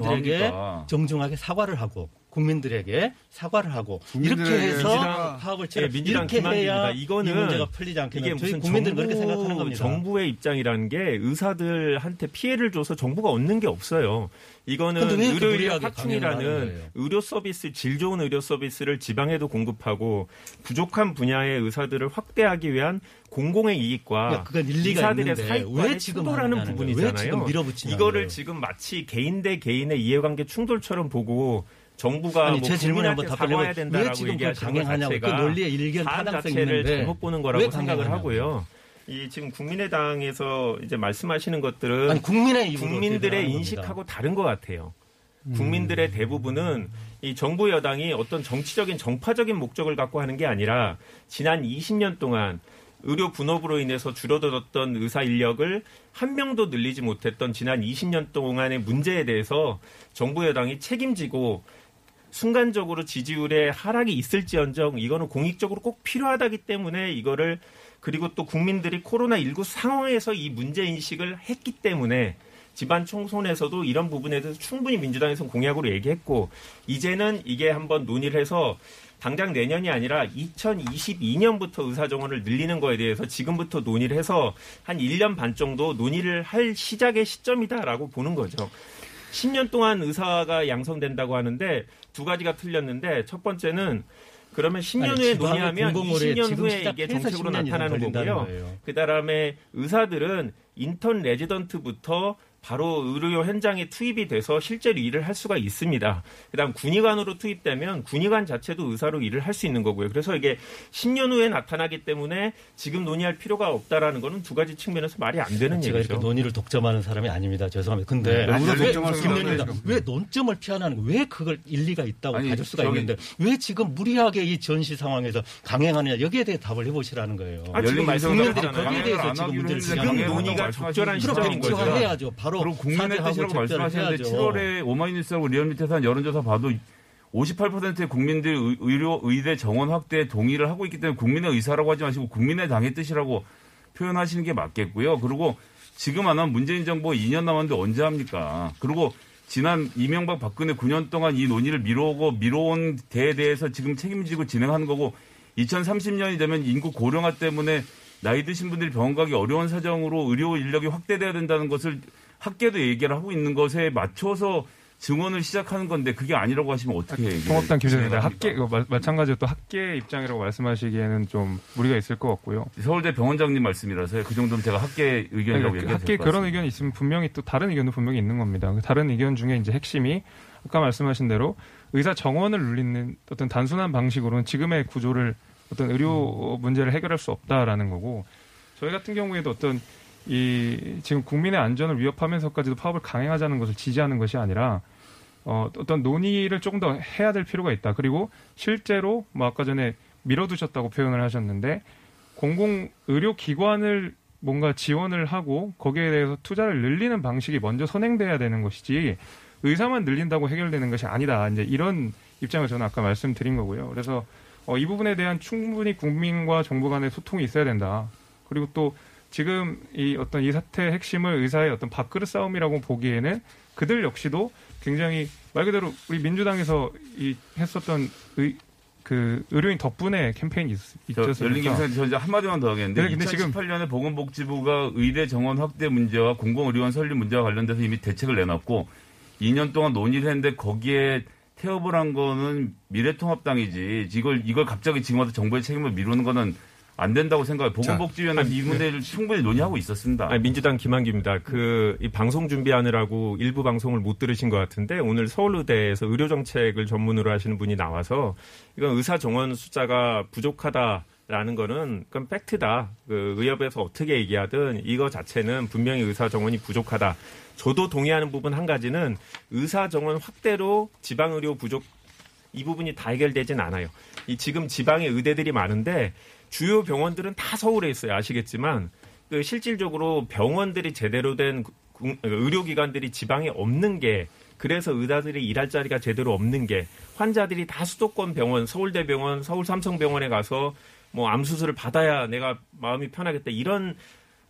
합니까? 정중하게 사과를 하고 국민들에게 사과를 하고 이렇게 해서 파업을 예, 치러 민주당 이렇게. 해야 이거는 이 문제가 풀리지 이게 않겠냐. 저희 무슨 국민들은 정부, 그렇게 생각하는 겁니다. 정부의 입장이라는 게 의사들한테 피해를 줘서 정부가 얻는 게 없어요. 이거는 하는 확충이라는? 의료 서비스, 질 좋은 의료 서비스를 지방에도 공급하고 부족한 분야의 의사들을 확대하기 위한 공공의 이익과 의사들의 사익과의 충돌하는. 부분이잖아요. 왜 지금 이거를. 지금 마치 개인 대 개인의 이해관계 충돌처럼 보고 정부가 아니, 뭐 제 질문에 한번 답변해 사과해야 왜 된다라고 지금 그걸 얘기하시는 것. 그 자체가 논리의 일견 사안 타당성이 자체를 있는데 잘못 보는 왜 거라고 생각을. 하고요. 이 지금 국민의당에서 이제 말씀하시는 것들은 아니, 국민의 국민들의 인식하고. 다른 것 같아요. 음. 국민들의 대부분은 이 정부 여당이 어떤 정치적인 정파적인 목적을 갖고 하는 게 아니라 지난 20년 동안 의료 분업으로 인해서 줄어들었던 의사 인력을 한 명도 늘리지 못했던 지난 20년 동안의 문제에 대해서 정부 여당이 책임지고 순간적으로 지지율에 하락이 있을지언정 이거는 공익적으로 꼭 필요하다기 때문에 이거를 그리고 또 국민들이 코로나19 상황에서 이 문제 인식을 했기 때문에 지방 총선에서도 이런 부분에 대해서 충분히 민주당에서 공약으로 얘기했고 이제는 이게 한번 논의를 해서 당장 내년이 아니라 2022년부터 의사 정원을 늘리는 거에 대해서 지금부터 논의를 해서 한 1년 반 정도 논의를 할 시작의 시점이다라고 보는 거죠. 10년 동안 의사가 양성된다고 하는데 두 가지가 틀렸는데 첫 번째는 그러면 10년 아니, 후에 논의하면 공공의뢰 20년 지금 후에 이게 정책으로 10년 이상 나타나는 거고요. 거예요. 그 다음에 의사들은 인턴 레지던트부터 바로 의료 현장에 투입이 돼서 실제로 일을 할 수가 있습니다. 그다음 군의관으로 투입되면 군의관 자체도 의사로 일을 할 수 있는 거고요. 그래서 이게 10년 후에 나타나기 때문에 지금 논의할 필요가 없다라는 거는 두 가지 측면에서 말이 안 되는 제가 얘기죠. 이렇게 논의를 독점하는 사람이 아닙니다. 죄송합니다. 근데 네, 아무도 왜. 없네요, 왜 논점을 피하는 거? 왜 그걸 일리가 있다고 아니, 가질 수가 저기- 있는데 왜 지금 무리하게 이 전시 상황에서 강행하느냐 여기에 대해 답을 해보시라는 거예요. 아, 지금 말씀드린. 거기에 대해서 안 지금 문제를 지금 강행하고 논의가 적절한 시점인 거죠. 백지화해야죠. 바로 그리고 국민의 뜻이라고 말씀하시는데 해야죠. 7월에 오마이뉴스하고 리얼미터에서 한 여론조사 봐도 58%의 국민들 의- 의료 의대 정원 확대에 동의를 하고 있기 때문에 국민의 의사라고 하지 마시고 국민의 당의 뜻이라고 표현하시는 게 맞겠고요. 그리고 지금 안 하면 문재인 정부 2년 남았는데 언제 합니까? 그리고 지난 이명박 박근혜 9년 동안 이 논의를 미뤄오고 미뤄온 데에 대해서 지금 책임지고 진행하는 거고 2030년이 되면 인구 고령화 때문에 나이 드신 분들이 병원 가기 어려운 사정으로 의료 인력이 확대돼야 된다는 것을 학계도 얘기를 하고 있는 것에 맞춰서 증원을 시작하는 건데 그게 아니라고 하시면 어떻게? 통합당 김정입니다. 학계 그 마- 마찬가지로 또 학계 입장이라고 말씀하시기에는 좀 무리가 있을 것 같고요. 서울대 병원장님 말씀이라서요. 그 정도면 제가 학계 의견이라고 그러니까 학계 그런. 의견이 있으면 분명히 또 다른 의견도 분명히 있는 겁니다. 그 다른 의견 중에 이제 핵심이 아까 말씀하신 대로 의사 정원을 눌리는 어떤 단순한 방식으로는 지금의 구조를 어떤 의료 문제를 해결할 수 없다라는 거고 저희 같은 경우에도 어떤 이 지금 국민의 안전을 위협하면서까지도 파업을 강행하자는 것을 지지하는 것이 아니라 어, 어떤 논의를 조금 더 해야 될 필요가 있다. 그리고 실제로 뭐 아까 전에 밀어두셨다고 표현을 하셨는데 공공 의료 기관을 뭔가 지원을 하고 거기에 대해서 투자를 늘리는 방식이 먼저 선행돼야 되는 것이지 의사만 늘린다고 해결되는 것이 아니다. 이제 이런 입장을 저는 아까 말씀드린 거고요. 그래서 어, 이 부분에 대한 충분히 국민과 정부 간의 소통이 있어야 된다. 그리고 또 지금 이 어떤 이 사태의 핵심을 의사의 어떤 밥그릇 싸움이라고 보기에는 그들 역시도 굉장히 말 그대로 우리 민주당에서 이 했었던 의, 그 의료인 덕분에 캠페인이 있, 저 있었으니까 열린 김선생 저 이제 한마디만 더 하겠는데 네, 근데 지금- 2018년에 보건복지부가 의대 정원 확대 문제와 공공의료원 설립 문제와 관련돼서 이미 대책을 내놨고 2년 동안 논의를 했는데 거기에 태업을 한 거는 미래통합당이지. 이걸 이걸 갑자기 지금 와서 정부의 책임을 미루는 거는 안 된다고 생각해요. 보건복지위원회 이 문제를 충분히 논의하고 있었습니다. 아니, 민주당 김한기입니다. 그, 이 방송 준비하느라고 일부 방송을 못 들으신 것 같은데, 오늘 서울의대에서 의료정책을 전문으로 하시는 분이 나와서, 이건 의사 정원 숫자가 부족하다 라는 거는, 그건 팩트다. 그, 의협에서 어떻게 얘기하든, 이거 자체는 분명히 의사 정원이 부족하다. 저도 동의하는 부분 한 가지는, 의사 정원 확대로 지방 의료 부족, 이 부분이 다 해결되진 않아요. 이 지금 지방에 의대들이 많은데, 주요 병원들은 다 서울에 있어요. 아시겠지만 그 실질적으로 병원들이 제대로 된 구- 의료기관들이 지방에 없는 게 그래서 의사들이 일할 자리가 제대로 없는 게 환자들이 다 수도권 병원, 서울대병원, 서울 삼성병원에 가서 뭐 암 수술을 받아야 내가 마음이 편하겠다 이런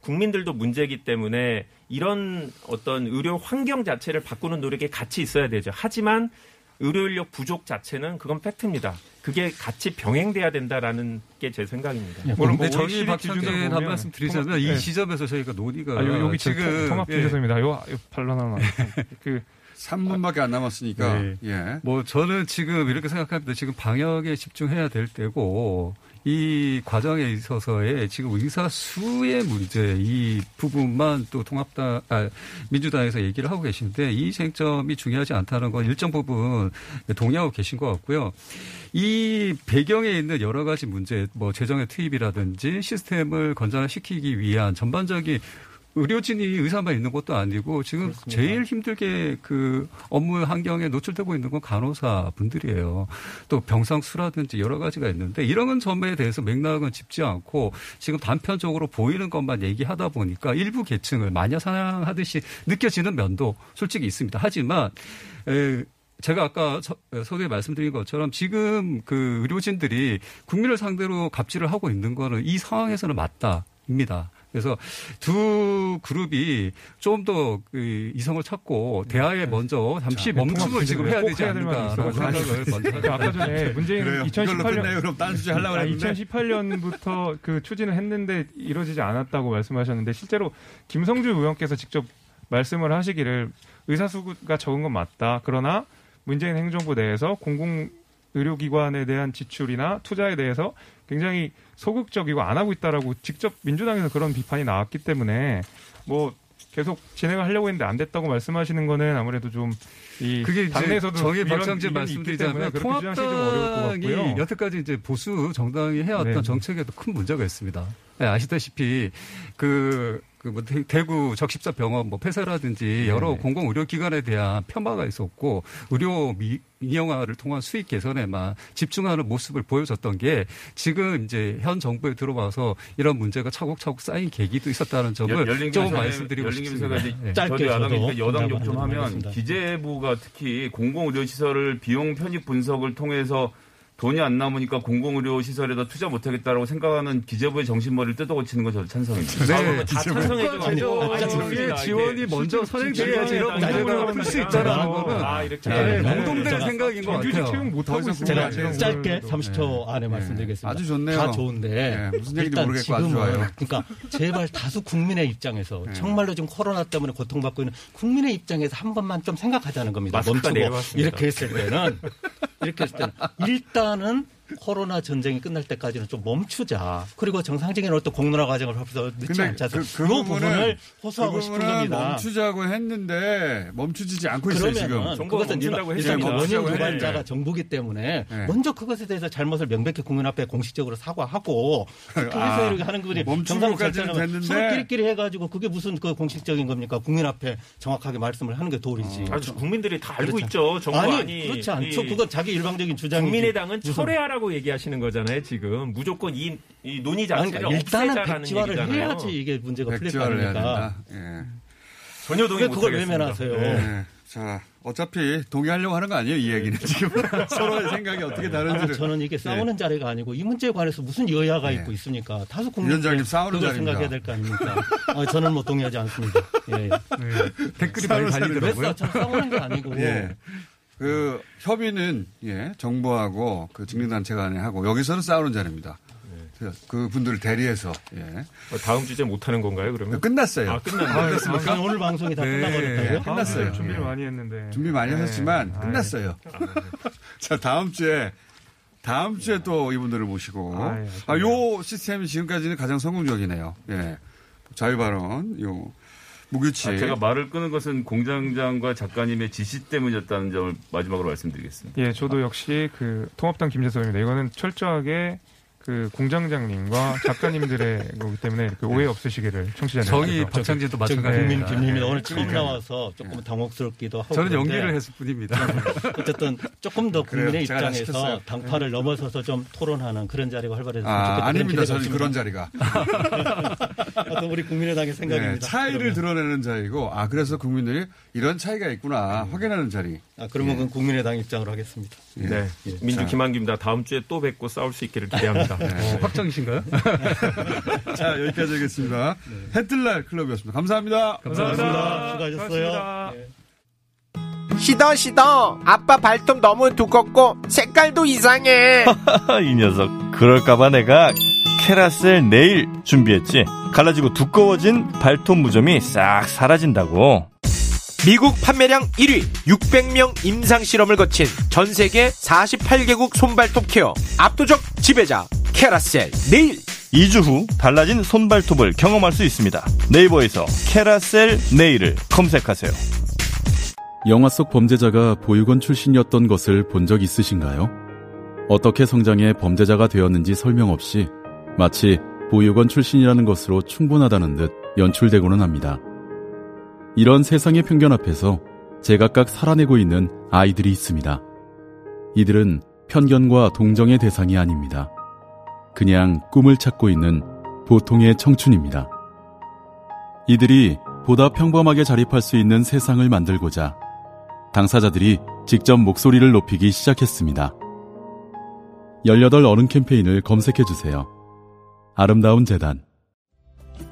국민들도 문제이기 때문에 이런 어떤 의료 환경 자체를 바꾸는 노력이 같이 있어야 되죠. 하지만 의료 인력 부족 자체는 그건 팩트입니다. 그게 같이 병행돼야 된다라는 게 제 생각입니다. 물론 근데 뭐 저희 OECD 기준으로 박찬대 한 보면 말씀 드리자면 통합- 이 네. 지점에서 저희가 논의가 아, 요, 여기 지금 통합 예. 중에서입니다. 요, 요 반론 하나. 그 3분밖에 안 남았으니까. 네. 예. 뭐 저는 지금 이렇게 생각합니다. 지금 방역에 집중해야 될 때고 이 과정에 있어서의 지금 의사 수의 문제 이 부분만 또 통합당 아, 민주당에서 얘기를 하고 계신데 이 쟁점이 중요하지 않다는 건 일정 부분 동의하고 계신 것 같고요. 이 배경에 있는 여러 가지 문제, 뭐 재정의 투입이라든지 시스템을 건전화시키기 위한 전반적인 의료진이 의사만 있는 것도 아니고 지금 제일 힘들게 그 업무 환경에 노출되고 있는 건 간호사 분들이에요. 또 병상 수라든지 여러 가지가 있는데 이런 점에 대해서 맥락은 짚지 않고 지금 단편적으로 보이는 것만 얘기하다 보니까 일부 계층을 마녀 사냥하듯이 느껴지는 면도 솔직히 있습니다. 하지만 에, 제가 아까 서- 서두에 말씀드린 것처럼 지금 그 의료진들이 국민을 상대로 갑질을 하고 있는 거는 이 상황에서는 맞다 입니다. 그래서 두 그룹이 좀더그 이성을 찾고 대화에 먼저 잠시 네, 멈춤을 지금 해야 꼭 되지 있어가지고. 생각을 먼저 아까 전에 문재인 그래요. 이걸로 2018년 끝내요. 그럼 다른 주제 하려고 그랬는데. 2018년부터 그 추진을 했는데 이루어지지 않았다고 말씀하셨는데 실제로 김성주 의원께서 직접 말씀을 하시기를 의사 수가 적은 건 맞다. 그러나 문재인 행정부 내에서 공공 의료기관에 대한 지출이나 투자에 대해서 굉장히 소극적이고 안 하고 있다라고 직접 민주당에서 그런 비판이 나왔기 때문에 뭐 계속 진행을 하려고 했는데 안 됐다고 말씀하시는 거는 아무래도 좀 이 그게 당내에서도 정의 박상재 의견이 있기 때문에 말씀드리자면 그렇게 주장하시기 좀 어려울 것 통합당이 같고요. 여태까지 이제 보수 정당이 해왔던 네. 정책에도 큰 문제가 있습니다. 네, 아시다시피 그, 그뭐 대구 적십자 병원 뭐 폐쇄라든지 여러 네. 공공 의료 기관에 대한 폄하가 있었고 의료 미, 민영화를 통한 수익 개선에만 집중하는 모습을 보여줬던 게 지금 이제 현 정부에 들어와서 이런 문제가 차곡차곡 쌓인 계기도 있었다는 점을 열- 열린 좀김 말씀드리고 싶습니다. 김 네. 저도 야당이니까 여당 혼자만 욕좀 하면. 기재부가 특히 공공 의료 시설을 비용 편입 분석을 통해서 돈이 안 남으니까 공공의료 시설에다 투자 못하겠다라고 생각하는 기재부의 정신머리를 뜯어고치는 건 저도 찬성입니다. 네, 아, 다 재정의 지원이 먼저 선행돼야지 이런 문제가 풀수 있다라는 거는 아. 네, 네. 공동된 생각인 것 같아요. 채용 못하고 있습니다. 제가 짧게 네. 30초 안에 말씀드리겠습니다. 아주 좋네요. 다 좋은데 네, 무슨 얘기인지 일단 모르겠고 아주 지금은 좋아요. 그러니까 제발 다수 국민의 입장에서 네. 정말로 지금 코로나 때문에 고통받고 있는 국민의 입장에서 한 번만 좀 생각하자는 겁니다. 멈추고. 이렇게 했을 때는 이렇게 했을 때는 일단 은 코로나 전쟁이 끝날 때까지는 좀 멈추자. 그리고 정상적인 어떤 공론화 과정을 합해서 늦지 않자. 그, 그, 그 부분을 호소하고 그 싶은 겁니다. 멈추자고 했는데 멈추지 않고 있어요 지금. 그것은 일단. 원인 유발자가 해. 정부기 때문에 네. 먼저 그것에 대해서 잘못을 명백히 국민 앞에 공식적으로 사과하고 통해서 아, 이렇게 하는 거지 멈춘 정상 것까지는 절차는 됐는데. 서로끼리끼리 해가지고 그게 무슨 그 공식적인 겁니까 국민 앞에 정확하게 말씀을 하는 게 도리지. 아주 국민들이 다 알고 그렇죠. 있죠. 정부 아니, 아니, 그렇지 않죠. 이 그건 자기 일방적인 주장이지. 국민의당은 철회하라고 얘기하시는 거잖아요. 지금 무조건 이, 이 논의 자체를 그러니까 일단은 백지화를 얘기잖아요. 해야지 이게 문제가. 된다. 예. 전혀 동의 왜 그걸. 외면하세요? 네. 자, 어차피 동의하려고 하는 거 아니에요, 이 얘기는. 지금 서로의 생각이 어떻게 아니, 다른지를. 저는 이게 네. 싸우는 자리가 아니고 이 문제에 관해서 무슨 여야가 네. 있고 있습니까? 다수 국민 위원장님 싸우는 자리입니다. 생각해야 될 거 아닙니까? 아, 저는 뭐 동의하지 않습니다. 예. 네, 댓글이 많이 달리더라고요. 그래서 저 싸우는 게 아니고 예. 그 협의는 예, 정부하고 그 직능단체 간에 하고 여기서는 싸우는 자리입니다. 그 분들을 대리해서 예. 어, 다음 주제 못 하는 건가요, 그러면? 끝났어요. 아, 끝났나요? 아, 오늘 방송이 다 네. 끝나버렸다고요? 끝났어요. 아, 네, 준비를 예. 많이 했는데. 준비 많이 네. 하셨지만 끝났어요. 자 다음 주에 다음 주에 또 이분들을 모시고 아이, 아, 요 시스템이 지금까지는 가장 성공적이네요. 예. 자유발언, 요 무규칙. 아, 제가 말을 끄는 것은 공장장과 작가님의 지시 때문이었다는 점을 마지막으로 말씀드리겠습니다. 예, 저도 역시 그 통합당 김재섭입니다. 이거는 철저하게 그 공장장님과 작가님들의 거기 때문에 그 오해 없으시기를 청취자들. 정의 박창진도 마찬가지입니다. 김님이 오늘 처음 그러니까요. 나와서 조금 당혹스럽기도 하고 저는 연기를 했을 뿐입니다. 어쨌든 조금 더 그래요. 국민의 입장에서. 당파를 넘어서서 좀 토론하는 그런 자리가 활발해졌으면 아, 좋겠다. 아닙니다. 저는 그런 자리가. 어떤 우리 국민의당의 생각입니다. 네, 차이를 드러내는 자리고, 아, 그래서 국민들이 이런 차이가 있구나, 확인하는 자리. 아, 그러면 그건 국민의당 입장으로 하겠습니다. 예. 네. 민주 자. 김한규입니다. 다음 주에 또 뵙고 싸울 수 있기를 기대합니다. 어, 확정이신가요? 자, 여기까지 하겠습니다. 해뜰날 클럽이었습니다. 감사합니다. 감사합니다. 수고하셨어요. 고맙습니다. 예. 시더 시더 아빠 발톱 너무 두껍고 색깔도 이상해 이 녀석. 그럴까봐 내가 캐라셀 네일 준비했지. 갈라지고 두꺼워진 발톱 무좀이 싹 사라진다고. 미국 판매량 1위 600명 임상 실험을 거친 전 세계 48개국 손발톱 care 압도적 지배자 캐라셀 네일 2주 후 달라진 손발톱을 경험할 수 있습니다. 네이버에서 캐라셀 네일을 검색하세요. 영화 속 범죄자가 보육원 출신이었던 것을 본 적 있으신가요? 어떻게 성장해 범죄자가 되었는지 설명 없이 마치 보육원 출신이라는 것으로 충분하다는 듯 연출되고는 합니다. 이런 세상의 편견 앞에서 제각각 살아내고 있는 아이들이 있습니다. 이들은 편견과 동정의 대상이 아닙니다. 그냥 꿈을 찾고 있는 보통의 청춘입니다. 이들이 보다 평범하게 자립할 수 있는 세상을 만들고자 당사자들이 직접 목소리를 높이기 시작했습니다. 18 어른 캠페인을 검색해주세요. 아름다운 재단.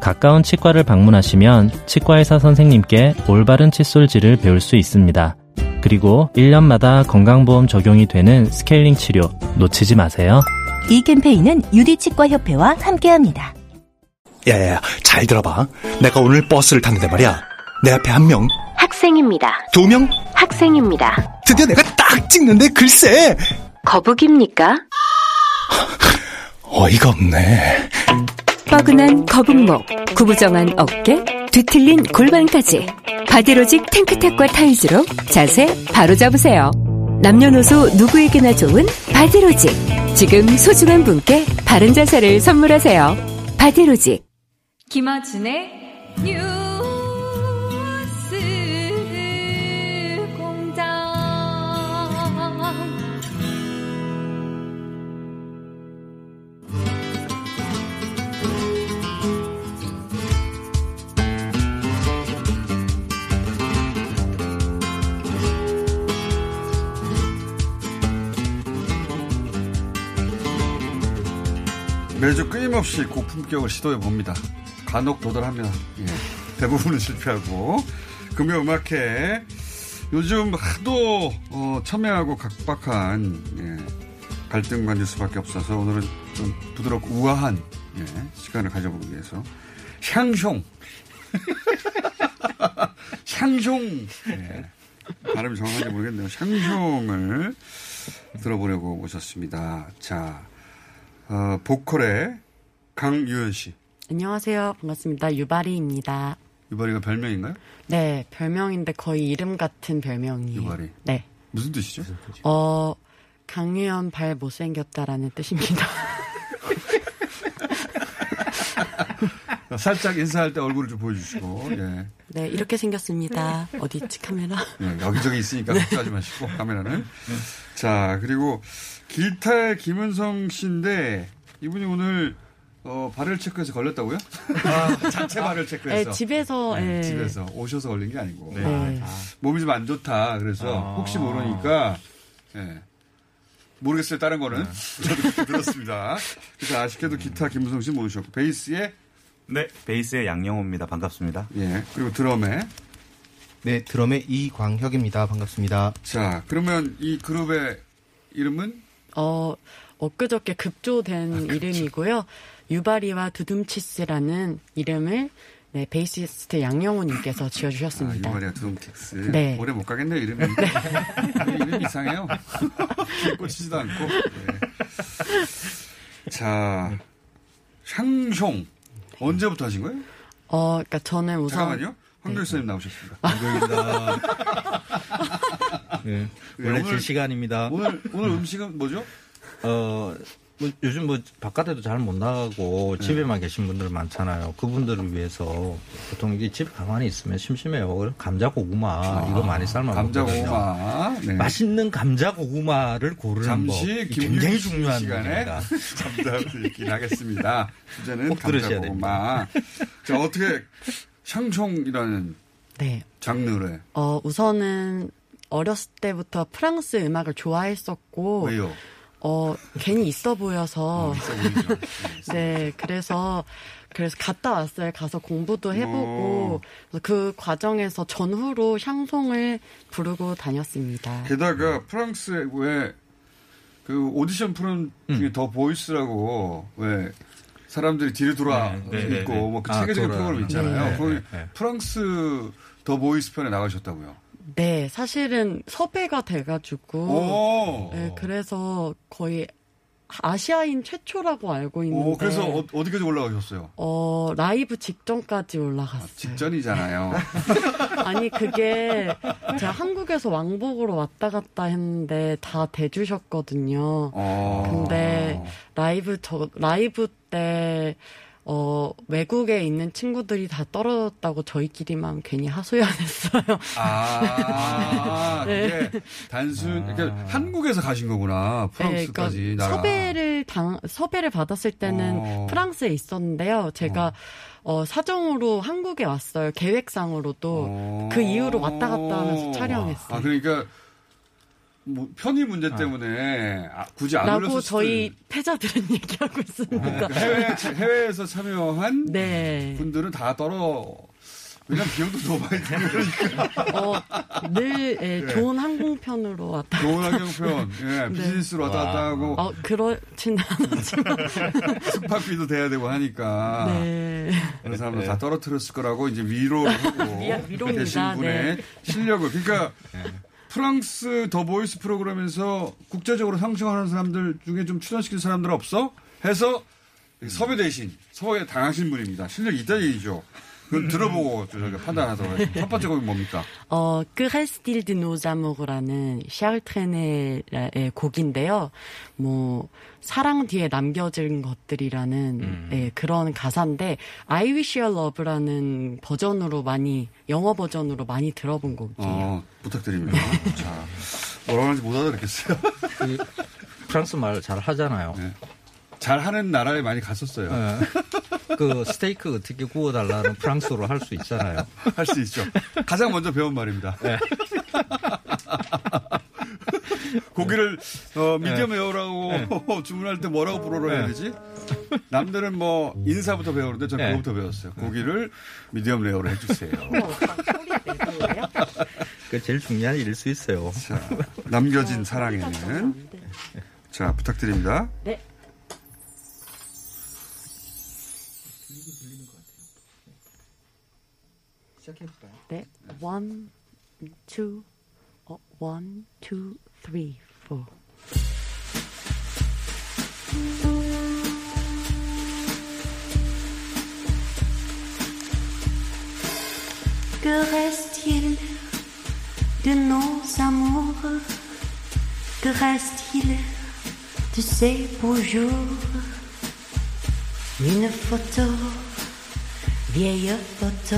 가까운 치과를 방문하시면 치과의사 선생님께 올바른 칫솔질을 배울 수 있습니다. 그리고 1년마다 건강보험 적용이 되는 스케일링 치료 놓치지 마세요. 이 캠페인은 유디치과협회와 함께합니다. 야야야, 잘 들어봐. 내가 오늘 버스를 탔는데 말이야. 내 앞에 한 명, 학생입니다. 두 명, 학생입니다. 드디어 내가 딱 찍는데 글쎄. 거북입니까? 어이가 없네. 뻐근한 거북목, 구부정한 어깨, 뒤틀린 골반까지 바디로직 탱크탑과 타이즈로 자세 바로 잡으세요. 남녀노소 누구에게나 좋은 바디로직. 지금 소중한 분께 바른 자세를 선물하세요. 바디로직. 김어준의 뉴 매주 끊임없이 고품격을 시도해 봅니다. 간혹 도달합니다. 예. 대부분은 실패하고. 금요 음악회. 요즘 하도 어, 첨예하고 각박한 예, 갈등만 일 수밖에 없어서 오늘은 좀 부드럽고 우아한 예, 시간을 가져보기 위해서 샹숑 샹숑 예. 발음이 정확한지 모르겠네요. 샹숑을 들어보려고 모셨습니다. 자, 어, 보컬의 강유현 씨. 안녕하세요. 반갑습니다. 유바리입니다. 유바리가 별명인가요? 네, 별명인데 거의 이름 같은 별명이에요. 유바리. 네. 무슨 뜻이죠? 어, 강유현 발 못생겼다라는 뜻입니다. 살짝 인사할 때 얼굴을 좀 보여주시고, 예. 네, 이렇게 생겼습니다. 어디 있지, 카메라? 예, 여기저기 있으니까 네. 걱정하지 마시고, 카메라는. 자, 그리고 기타의 김은성 씨인데, 이분이 오늘, 어, 발열 체크해서 걸렸다고요? 아, 자체 발열 체크해서. 네, 집에서, 네, 예. 집에서 오셔서 걸린 게 아니고. 네. 아, 몸이 좀 안 좋다. 그래서 아. 혹시 모르니까, 예. 모르겠어요. 다른 거는. 저도 그렇게 들었습니다. 그래서 아쉽게도 기타 김은성 씨 모셨고, 베이스에 네, 베이스의 양영호입니다. 반갑습니다. 예. 그리고 드럼에 네, 드럼의 이광혁입니다. 반갑습니다. 자, 그러면 이 그룹의 이름은 어, 엊그저께 급조된 이름이고요. 유바리와 두둠치스라는 이름을 네, 베이시스트 양영호님께서 지어주셨습니다. 아, 유마리아 두둠틱스. 네. 오래 못 가겠네요, 이름이. 이름이 이상해요. 꽂히지도 않고. 네. 자, 샹숑. 언제부터 하신 거예요? 어, 그러니까 저는 우선 잠깐만요. 황 교수님 나오셨습니다. 황 네. 원래 오늘- 제 시간입니다. 오늘, 오늘 음식은 뭐죠? 어, 뭐 요즘 뭐 바깥에도 잘 못 나가고 네. 집에만 계신 분들 많잖아요. 그분들을 위해서 보통 이제 집에 가만히 있으면 심심해요. 그럼 감자 고구마 이거 많이 삶아 감자 먹거든요. 고구마. 네. 맛있는 감자 고구마를 고르는 법. 잠시 이 굉장히 중요한 시간에. 잠자고 있긴 하겠습니다. 주제는 꼭 들으셔야 감자 고구마. 자, 어떻게 샹숑이라는 네. 장르를 어, 우선은 어렸을 때부터 프랑스 음악을 좋아했었고 왜요? 어, 괜히 있어 보여서 네, 그래서 그래서 갔다 왔어요. 가서 공부도 해보고 그래서 그 과정에서 전후로 샹송을 부르고 다녔습니다. 게다가 프랑스에 왜그 오디션 프로그램 음. 중에 The Voice라고 왜 사람들이 뒤로 돌아 네, 네, 네, 있고 네. 뭐그 아, 세계적인 돌아. 프로그램 있잖아요. 네, 거기 네, 네. 프랑스 The Voice 편에 나가셨다고요. 네, 사실은 섭외가 돼가지고 오. 네, 그래서 거의 아시아인 최초라고 알고 있는데 오, 그래서 어, 어디까지 올라가셨어요? 어, 라이브 직전까지 올라갔어요. 직전이잖아요. 아니 그게 제가 한국에서 왕복으로 왔다 갔다 했는데 다 대주셨거든요. 어. 근데 라이브 저 라이브 때 어, 외국에 있는 친구들이 다 떨어졌다고 저희끼리만 괜히 하소연했어요. 아, 네. 그게 단순, 그러니까 한국에서 가신 거구나. 프랑스까지 네, 나라. 섭외를 당 섭외를 받았을 때는 어. 프랑스에 있었는데요. 제가 어, 사정으로 한국에 왔어요. 계획상으로도 그 이후로 왔다 갔다 하면서 촬영했어요. 아, 그러니까, 뭐, 편의 문제 때문에 아, 굳이 안 올렸을 저희 패자들은 얘기하고 있습니다. 그러니까 해외, 해외에서 참여한 네. 분들은 다 떨어. 왜냐면 비용도 너무 많이 들으니까. 어, 늘 예, 네. 좋은 항공편으로 왔다. 좋은 항공편, 예, 네. 비즈니스로 왔다 갔다 하고. 어, 그렇진 않았지만. 숙박비도 돼야 되고 하니까. 네. 그런 사람들 다 떨어뜨렸을 거라고 이제 위로를 하고 위- 위로입니다. 계신 분의 네. 실력을. 그러니까 프랑스 The Voice 프로그램에서 국제적으로 상승하는 사람들 중에 좀 출연시킨 사람들 없어? 해서 섭외 대신 섭외 당하신 분입니다. 있다는 얘기죠. 그건 들어보고 저희가 판단하도록 하겠습니다. 첫 번째 곡이 뭡니까? 어, de nos amours라는 샤를 트레네의 곡인데요. 뭐 사랑 뒤에 남겨진 것들이라는 예, 그런 가사인데 I Wish Your Love라는 버전으로 많이 영어 버전으로 많이 들어본 곡이에요. 어, 부탁드립니다. 자, 뭐라고 하는지 못 알아듣겠어요. 그 프랑스 말 잘 하잖아요. 잘 하는 나라에 많이 갔었어요. 그 스테이크 어떻게 구워달라는 프랑스어로 할 수 있잖아요. 할 수 있죠. 가장 먼저 배운 말입니다. 네. 고기를 어, medium 네. rare라고 주문할 때 뭐라고 불어라 해야 네. 되지? 남들은 뭐 인사부터 배우는데 전 네. 그거부터 배웠어요. 고기를 medium rare로 해주세요. 그 제일 중요한 일일 수 있어요. 남겨진 사랑에는 자 부탁드립니다. 네. 시작해볼까요? 네. One, two, 어, one, two, three, four. Que reste-t-il de nos amours Que reste-t-il de ces beaux jours Une photo, vieille photo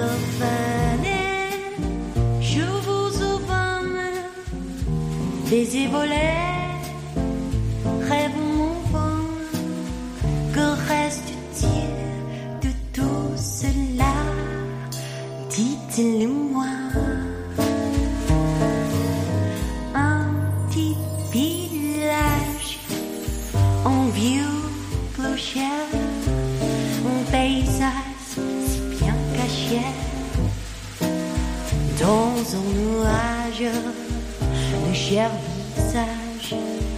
des volets, rêve mouvant. Que reste-t-il de tout cela? Dites-le-moi. Un petit village en vieux clochard, un paysage si bien caché dans un nuage, le cher much.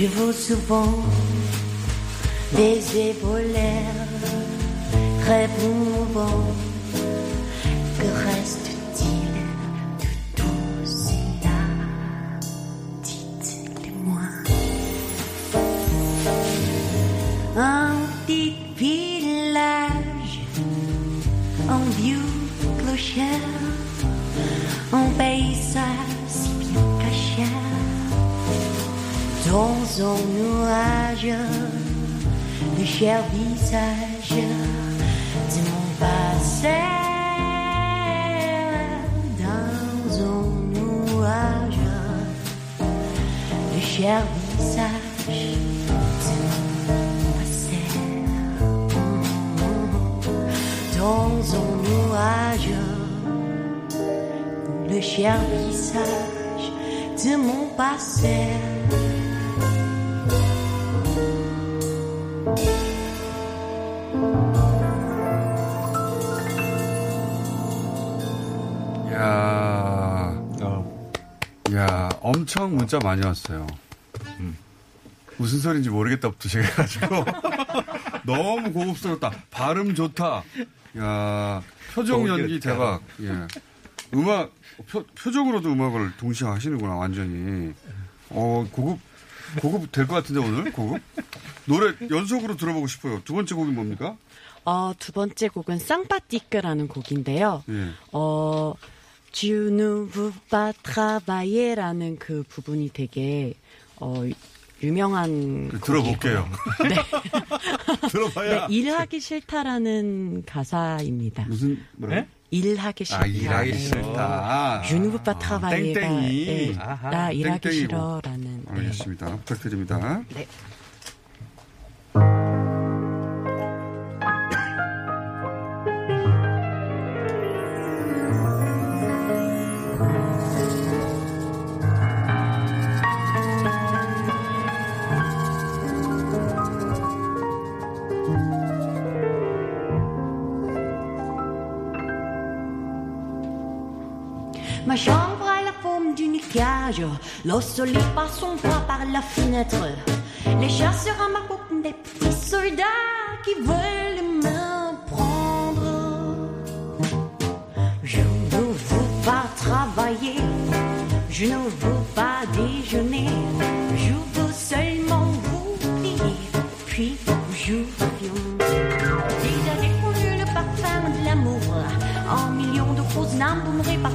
Je vaux souvent des épaules, rêve que reste un nuage, le cher visage de mon passé. Dans un nuage, le cher visage de mon passé. Dans un nuage, le cher visage de mon passé. 엄청 문자 많이 왔어요. 무슨 소리인지 모르겠다부터 제가 해가지고 너무 고급스럽다. 발음 좋다. 야, 표정 연기 대박. 예. 음악 표, 표정으로도 음악을 동시에 하시는구나 완전히. 어 고급 고급 될 것 같은데 오늘 고급 노래 연속으로 들어보고 싶어요. 두 번째 곡이 뭡니까? 어, 두 번째 곡은 쌍파티크라는 곡인데요. 예. 어, Tu ne veux pas travailler라는 그 부분이 되게 어, 유명한 들어볼게요. 곡이고요. 네. 들어봐야. 네, 일하기 싫다라는 가사입니다. 무슨 뭐라? 일하기 싫다. 아 일하기 싫다. Veux pas travailler가 땡땡이. 네, 아하, 나 일하기 땡땡이고. 싫어라는 네. 알겠습니다. 부탁드립니다. 네. Cage. Le soleil passe son bras par la fenêtre. Les chasseurs à ma coupe des petits soldats qui veulent me prendre. Je ne veux pas travailler. Je ne veux pas déjeuner. Je veux seulement vous plier. Puis je viens. Déjà découvert le parfum de l'amour. En millions de fausses names mourir par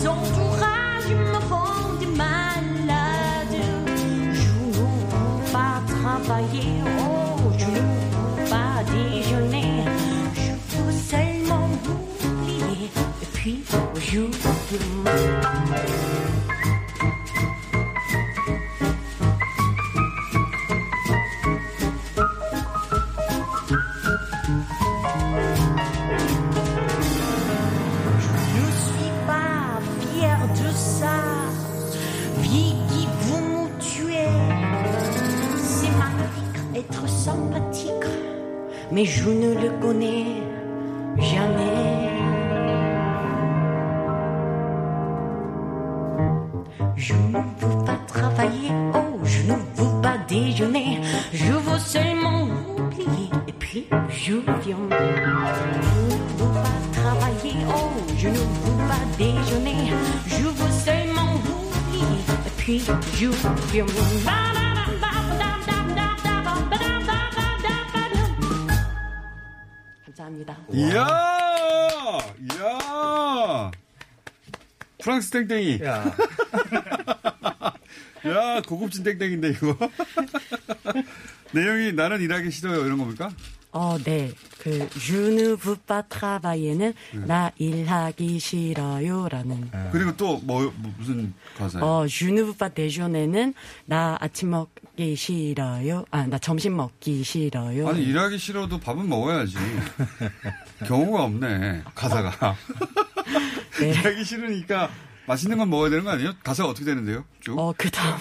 mes entourages me rend malade. Je veux pas travailler. Oh, je ne veux pas déjeuner. Je veux seulement oublier. Et puis, je ne le connais jamais. Je ne veux pas travailler. Oh, je ne veux pas déjeuner. Je veux seulement oublier. Et puis, je viens. Je ne veux pas travailler. Oh, je ne veux pas déjeuner. Je veux seulement oublier. Et puis, je viens. 프랑스 땡땡이. 야. 야, 고급진 땡땡인데, 이거. 내용이 나는 일하기 싫어요, 이런 겁니까? 어, 네. 그, Je ne veux pas travailler는 나 일하기 싫어요 라는. 그리고 또, 뭐, 뭐, 무슨 가사예요? 어, Je ne veux pas déjeuner는 나 아침 먹기 싫어요. 아, 나 점심 먹기 싫어요. 아니, 일하기 싫어도 밥은 먹어야지. 경우가 없네, 가사가. 네. 일하기 싫으니까 맛있는 건 먹어야 되는 거 아니에요? 가사가 어떻게 되는데요? 쭉. 어, 그 다음은,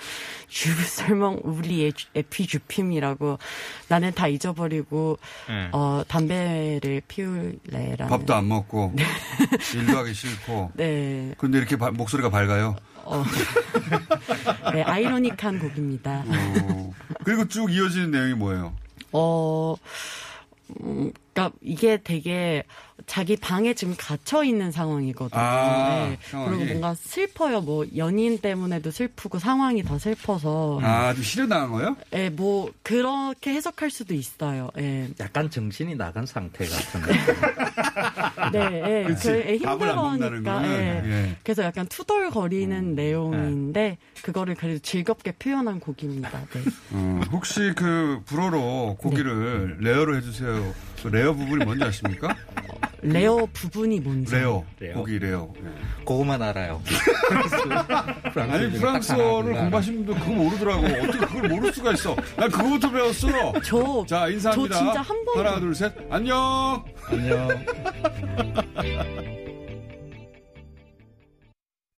주설명 우리 에피주핌이라고 나는 다 잊어버리고, 네. 어, 담배를 피울래라는. 밥도 안 먹고, 일도 하기 싫고. 네. 근데 이렇게 바- 목소리가 밝아요. 어, 네, 아이러닉한 곡입니다. 어. 그리고 쭉 이어지는 내용이 뭐예요? 어, 음, 그니까 이게 되게 자기 방에 지금 갇혀 있는 상황이거든요. 아, 네. 상황이. 그리고 뭔가 슬퍼요. 뭐 연인 때문에도 슬프고 상황이 더 슬퍼서. 아, 좀 실현당한 거예요? 예, 뭐 그렇게 해석할 수도 있어요. 예. 약간 정신이 나간 상태 같은. 네, 예. 그, 예, 힘들어하니까. 예. 예. 그래서 약간 투덜거리는 내용인데 그거를 그래도 즐겁게 표현한 곡입니다. 네. 어, 혹시 그 불어로 고기를 rare로 해주세요. 그 rare 부분이 뭔지 아십니까? 레어 부분이 뭔지. rare. rare. 고기 rare. 그거만 알아요. 아니 프랑스어를 공부하신 분도 그거 모르더라고. 어떻게 그걸 모를 수가 있어? 난 그거부터 배웠어. 저, 자 인사합니다. 저 진짜 한 번도- 하나 둘 셋. 안녕. 안녕.